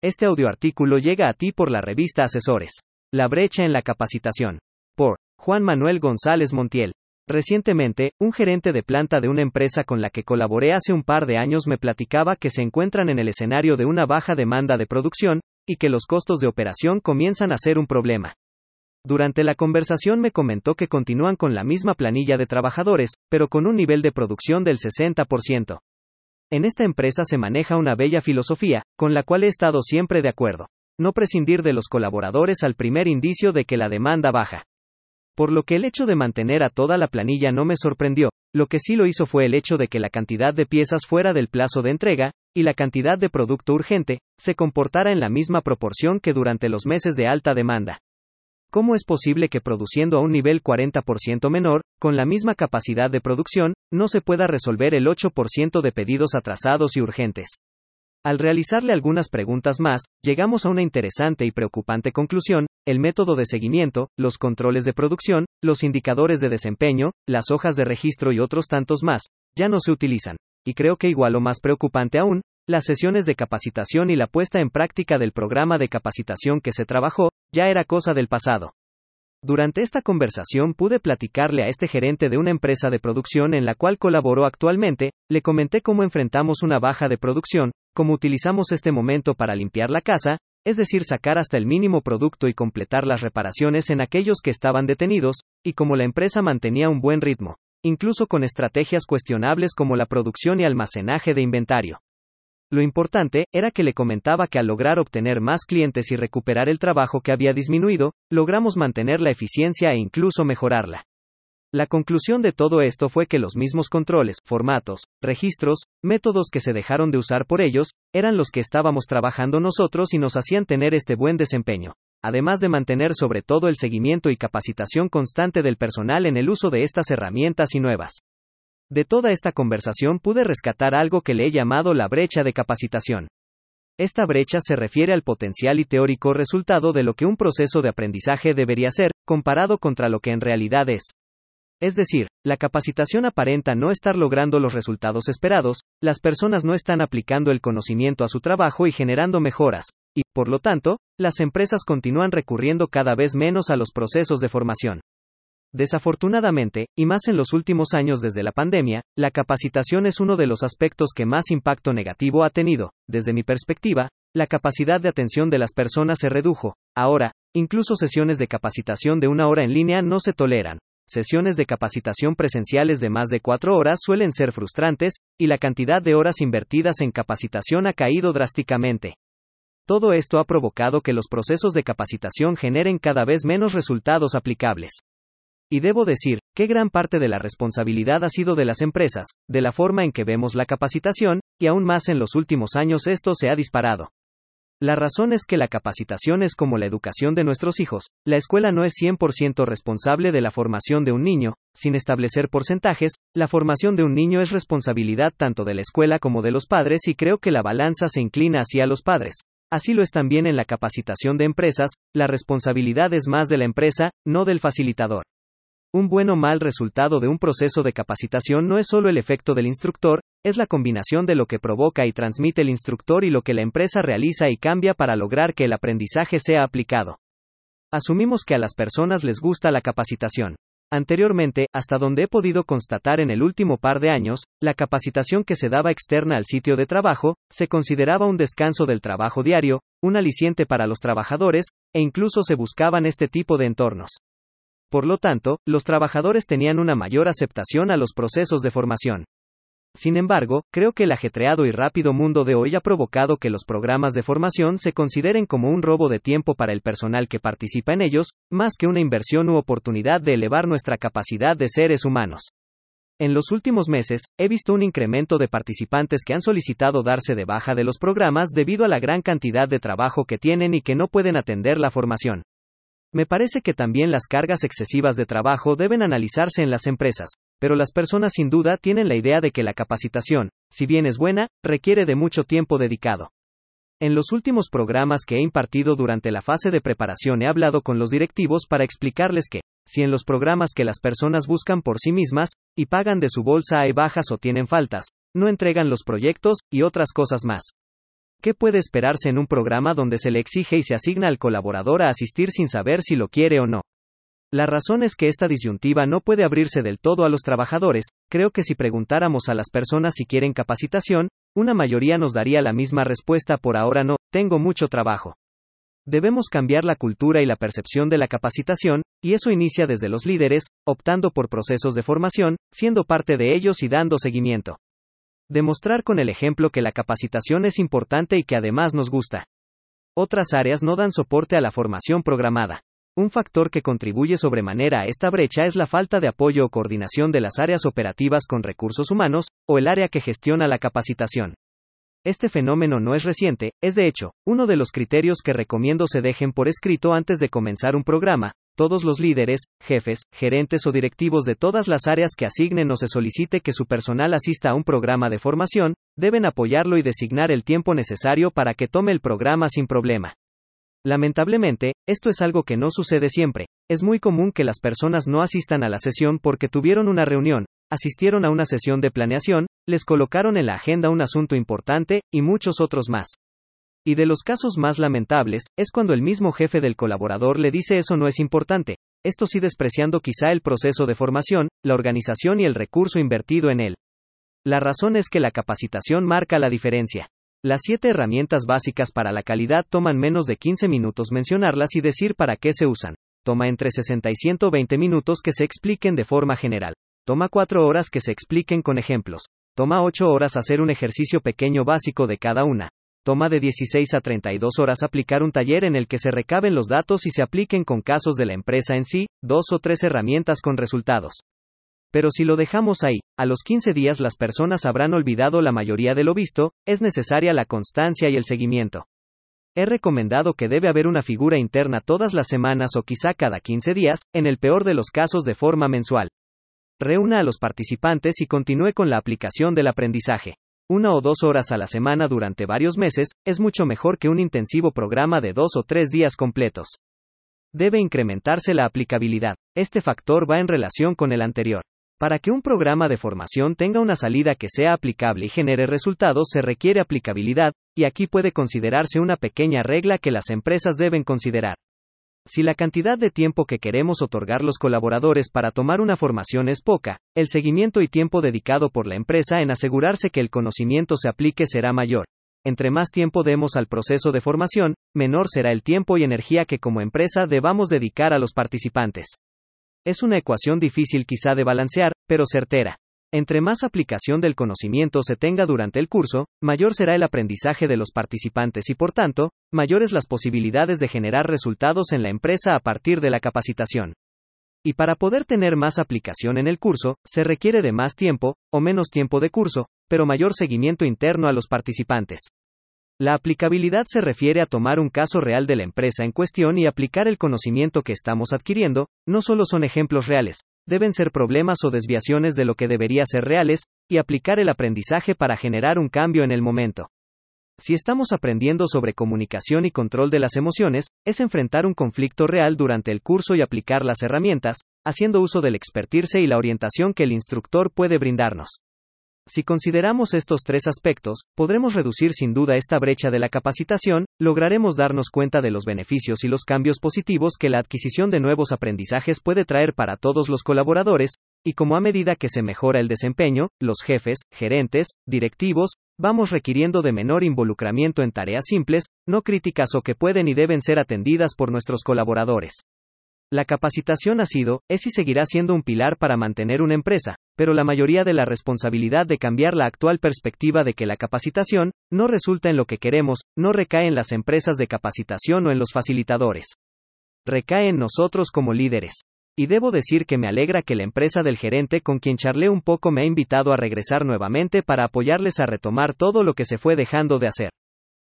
Este audioartículo llega a ti por la revista Asesores. La brecha en la capacitación. Por Juan Manuel González Montiel. Recientemente, un gerente de planta de una empresa con la que colaboré hace un par de años me platicaba que se encuentran en el escenario de una baja demanda de producción, y que los costos de operación comienzan a ser un problema. Durante la conversación me comentó que continúan con la misma planilla de trabajadores, pero con un nivel de producción del 60%. En esta empresa se maneja una bella filosofía, con la cual he estado siempre de acuerdo. No prescindir de los colaboradores al primer indicio de que la demanda baja. Por lo que el hecho de mantener a toda la planilla no me sorprendió, lo que sí lo hizo fue el hecho de que la cantidad de piezas fuera del plazo de entrega, y la cantidad de producto urgente, se comportara en la misma proporción que durante los meses de alta demanda. ¿Cómo es posible que produciendo a un nivel 40% menor, con la misma capacidad de producción, no se pueda resolver el 8% de pedidos atrasados y urgentes? Al realizarle algunas preguntas más, llegamos a una interesante y preocupante conclusión, el método de seguimiento, los controles de producción, los indicadores de desempeño, las hojas de registro y otros tantos más, ya no se utilizan. Y creo que igual o más preocupante aún, las sesiones de capacitación y la puesta en práctica del programa de capacitación que se trabajó, ya era cosa del pasado. Durante esta conversación pude platicarle a este gerente de una empresa de producción en la cual colaboró actualmente, le comenté cómo enfrentamos una baja de producción, cómo utilizamos este momento para limpiar la casa, es decir, sacar hasta el mínimo producto y completar las reparaciones en aquellos que estaban detenidos, y cómo la empresa mantenía un buen ritmo, incluso con estrategias cuestionables como la producción y almacenaje de inventario. Lo importante era que le comentaba que al lograr obtener más clientes y recuperar el trabajo que había disminuido, logramos mantener la eficiencia e incluso mejorarla. La conclusión de todo esto fue que los mismos controles, formatos, registros, métodos que se dejaron de usar por ellos, eran los que estábamos trabajando nosotros y nos hacían tener este buen desempeño, además de mantener sobre todo el seguimiento y capacitación constante del personal en el uso de estas herramientas y nuevas. De toda esta conversación pude rescatar algo que le he llamado la brecha de capacitación. Esta brecha se refiere al potencial y teórico resultado de lo que un proceso de aprendizaje debería ser, comparado contra lo que en realidad es. Es decir, la capacitación aparenta no estar logrando los resultados esperados, las personas no están aplicando el conocimiento a su trabajo y generando mejoras, y, por lo tanto, las empresas continúan recurriendo cada vez menos a los procesos de formación. Desafortunadamente, y más en los últimos años desde la pandemia, la capacitación es uno de los aspectos que más impacto negativo ha tenido. Desde mi perspectiva, la capacidad de atención de las personas se redujo. Ahora, incluso sesiones de capacitación de una hora en línea no se toleran. Sesiones de capacitación presenciales de más de cuatro horas suelen ser frustrantes, y la cantidad de horas invertidas en capacitación ha caído drásticamente. Todo esto ha provocado que los procesos de capacitación generen cada vez menos resultados aplicables. Y debo decir, que gran parte de la responsabilidad ha sido de las empresas, de la forma en que vemos la capacitación, y aún más en los últimos años esto se ha disparado. La razón es que la capacitación es como la educación de nuestros hijos, la escuela no es 100% responsable de la formación de un niño, sin establecer porcentajes, la formación de un niño es responsabilidad tanto de la escuela como de los padres y creo que la balanza se inclina hacia los padres. Así lo es también en la capacitación de empresas, la responsabilidad es más de la empresa, no del facilitador. Un buen o mal resultado de un proceso de capacitación no es solo el efecto del instructor, es la combinación de lo que provoca y transmite el instructor y lo que la empresa realiza y cambia para lograr que el aprendizaje sea aplicado. Asumimos que a las personas les gusta la capacitación. Anteriormente, hasta donde he podido constatar en el último par de años, la capacitación que se daba externa al sitio de trabajo, se consideraba un descanso del trabajo diario, un aliciente para los trabajadores, e incluso se buscaban este tipo de entornos. Por lo tanto, los trabajadores tenían una mayor aceptación a los procesos de formación. Sin embargo, creo que el ajetreado y rápido mundo de hoy ha provocado que los programas de formación se consideren como un robo de tiempo para el personal que participa en ellos, más que una inversión u oportunidad de elevar nuestra capacidad de seres humanos. En los últimos meses, he visto un incremento de participantes que han solicitado darse de baja de los programas debido a la gran cantidad de trabajo que tienen y que no pueden atender la formación. Me parece que también las cargas excesivas de trabajo deben analizarse en las empresas, pero las personas sin duda tienen la idea de que la capacitación, si bien es buena, requiere de mucho tiempo dedicado. En los últimos programas que he impartido durante la fase de preparación he hablado con los directivos para explicarles que, si en los programas que las personas buscan por sí mismas, y pagan de su bolsa hay bajas o tienen faltas, no entregan los proyectos, y otras cosas más. ¿Qué puede esperarse en un programa donde se le exige y se asigna al colaborador a asistir sin saber si lo quiere o no? La razón es que esta disyuntiva no puede abrirse del todo a los trabajadores, creo que si preguntáramos a las personas si quieren capacitación, una mayoría nos daría la misma respuesta por ahora no, tengo mucho trabajo. Debemos cambiar la cultura y la percepción de la capacitación, y eso inicia desde los líderes, optando por procesos de formación, siendo parte de ellos y dando seguimiento. Demostrar con el ejemplo que la capacitación es importante y que además nos gusta. Otras áreas no dan soporte a la formación programada. Un factor que contribuye sobremanera a esta brecha es la falta de apoyo o coordinación de las áreas operativas con recursos humanos, o el área que gestiona la capacitación. Este fenómeno no es reciente, es de hecho, uno de los criterios que recomiendo se dejen por escrito antes de comenzar un programa, todos los líderes, jefes, gerentes o directivos de todas las áreas que asignen o se solicite que su personal asista a un programa de formación, deben apoyarlo y designar el tiempo necesario para que tome el programa sin problema. Lamentablemente, esto es algo que no sucede siempre. Es muy común que las personas no asistan a la sesión porque tuvieron una reunión, asistieron a una sesión de planeación, les colocaron en la agenda un asunto importante, y muchos otros más. Y de los casos más lamentables, es cuando el mismo jefe del colaborador le dice eso no es importante, esto sí despreciando quizá el proceso de formación, la organización y el recurso invertido en él. La razón es que la capacitación marca la diferencia. Las siete herramientas básicas para la calidad toman menos de 15 minutos mencionarlas y decir para qué se usan. Toma entre 60 y 120 minutos que se expliquen de forma general. Toma 4 horas que se expliquen con ejemplos. Toma 8 horas hacer un ejercicio pequeño básico de cada una. Toma de 16 a 32 horas aplicar un taller en el que se recaben los datos y se apliquen con casos de la empresa en sí, dos o tres herramientas con resultados. Pero si lo dejamos ahí, a los 15 días las personas habrán olvidado la mayoría de lo visto, es necesaria la constancia y el seguimiento. He recomendado que debe haber una figura interna todas las semanas o quizá cada 15 días, en el peor de los casos de forma mensual. Reúna a los participantes y continúe con la aplicación del aprendizaje una o dos horas a la semana durante varios meses, es mucho mejor que un intensivo programa de dos o tres días completos. Debe incrementarse la aplicabilidad. Este factor va en relación con el anterior. Para que un programa de formación tenga una salida que sea aplicable y genere resultados se requiere aplicabilidad, y aquí puede considerarse una pequeña regla que las empresas deben considerar. Si la cantidad de tiempo que queremos otorgar los colaboradores para tomar una formación es poca, el seguimiento y tiempo dedicado por la empresa en asegurarse que el conocimiento se aplique será mayor. Entre más tiempo demos al proceso de formación, menor será el tiempo y energía que como empresa debamos dedicar a los participantes. Es una ecuación difícil quizá de balancear, pero certera. Entre más aplicación del conocimiento se tenga durante el curso, mayor será el aprendizaje de los participantes y por tanto, mayores las posibilidades de generar resultados en la empresa a partir de la capacitación. Y para poder tener más aplicación en el curso, se requiere de más tiempo, o menos tiempo de curso, pero mayor seguimiento interno a los participantes. La aplicabilidad se refiere a tomar un caso real de la empresa en cuestión y aplicar el conocimiento que estamos adquiriendo, no solo son ejemplos reales, deben ser problemas o desviaciones de lo que debería ser reales, y aplicar el aprendizaje para generar un cambio en el momento. Si estamos aprendiendo sobre comunicación y control de las emociones, es enfrentar un conflicto real durante el curso y aplicar las herramientas, haciendo uso del expertirse y la orientación que el instructor puede brindarnos. Si consideramos estos tres aspectos, podremos reducir sin duda esta brecha de la capacitación, lograremos darnos cuenta de los beneficios y los cambios positivos que la adquisición de nuevos aprendizajes puede traer para todos los colaboradores, y como a medida que se mejora el desempeño, los jefes, gerentes, directivos, vamos requiriendo de menor involucramiento en tareas simples, no críticas o que pueden y deben ser atendidas por nuestros colaboradores. La capacitación ha sido, es y seguirá siendo un pilar para mantener una empresa, pero la mayoría de la responsabilidad de cambiar la actual perspectiva de que la capacitación no resulta en lo que queremos, no recae en las empresas de capacitación o en los facilitadores. Recae en nosotros como líderes. Y debo decir que me alegra que la empresa del gerente con quien charlé un poco me ha invitado a regresar nuevamente para apoyarles a retomar todo lo que se fue dejando de hacer.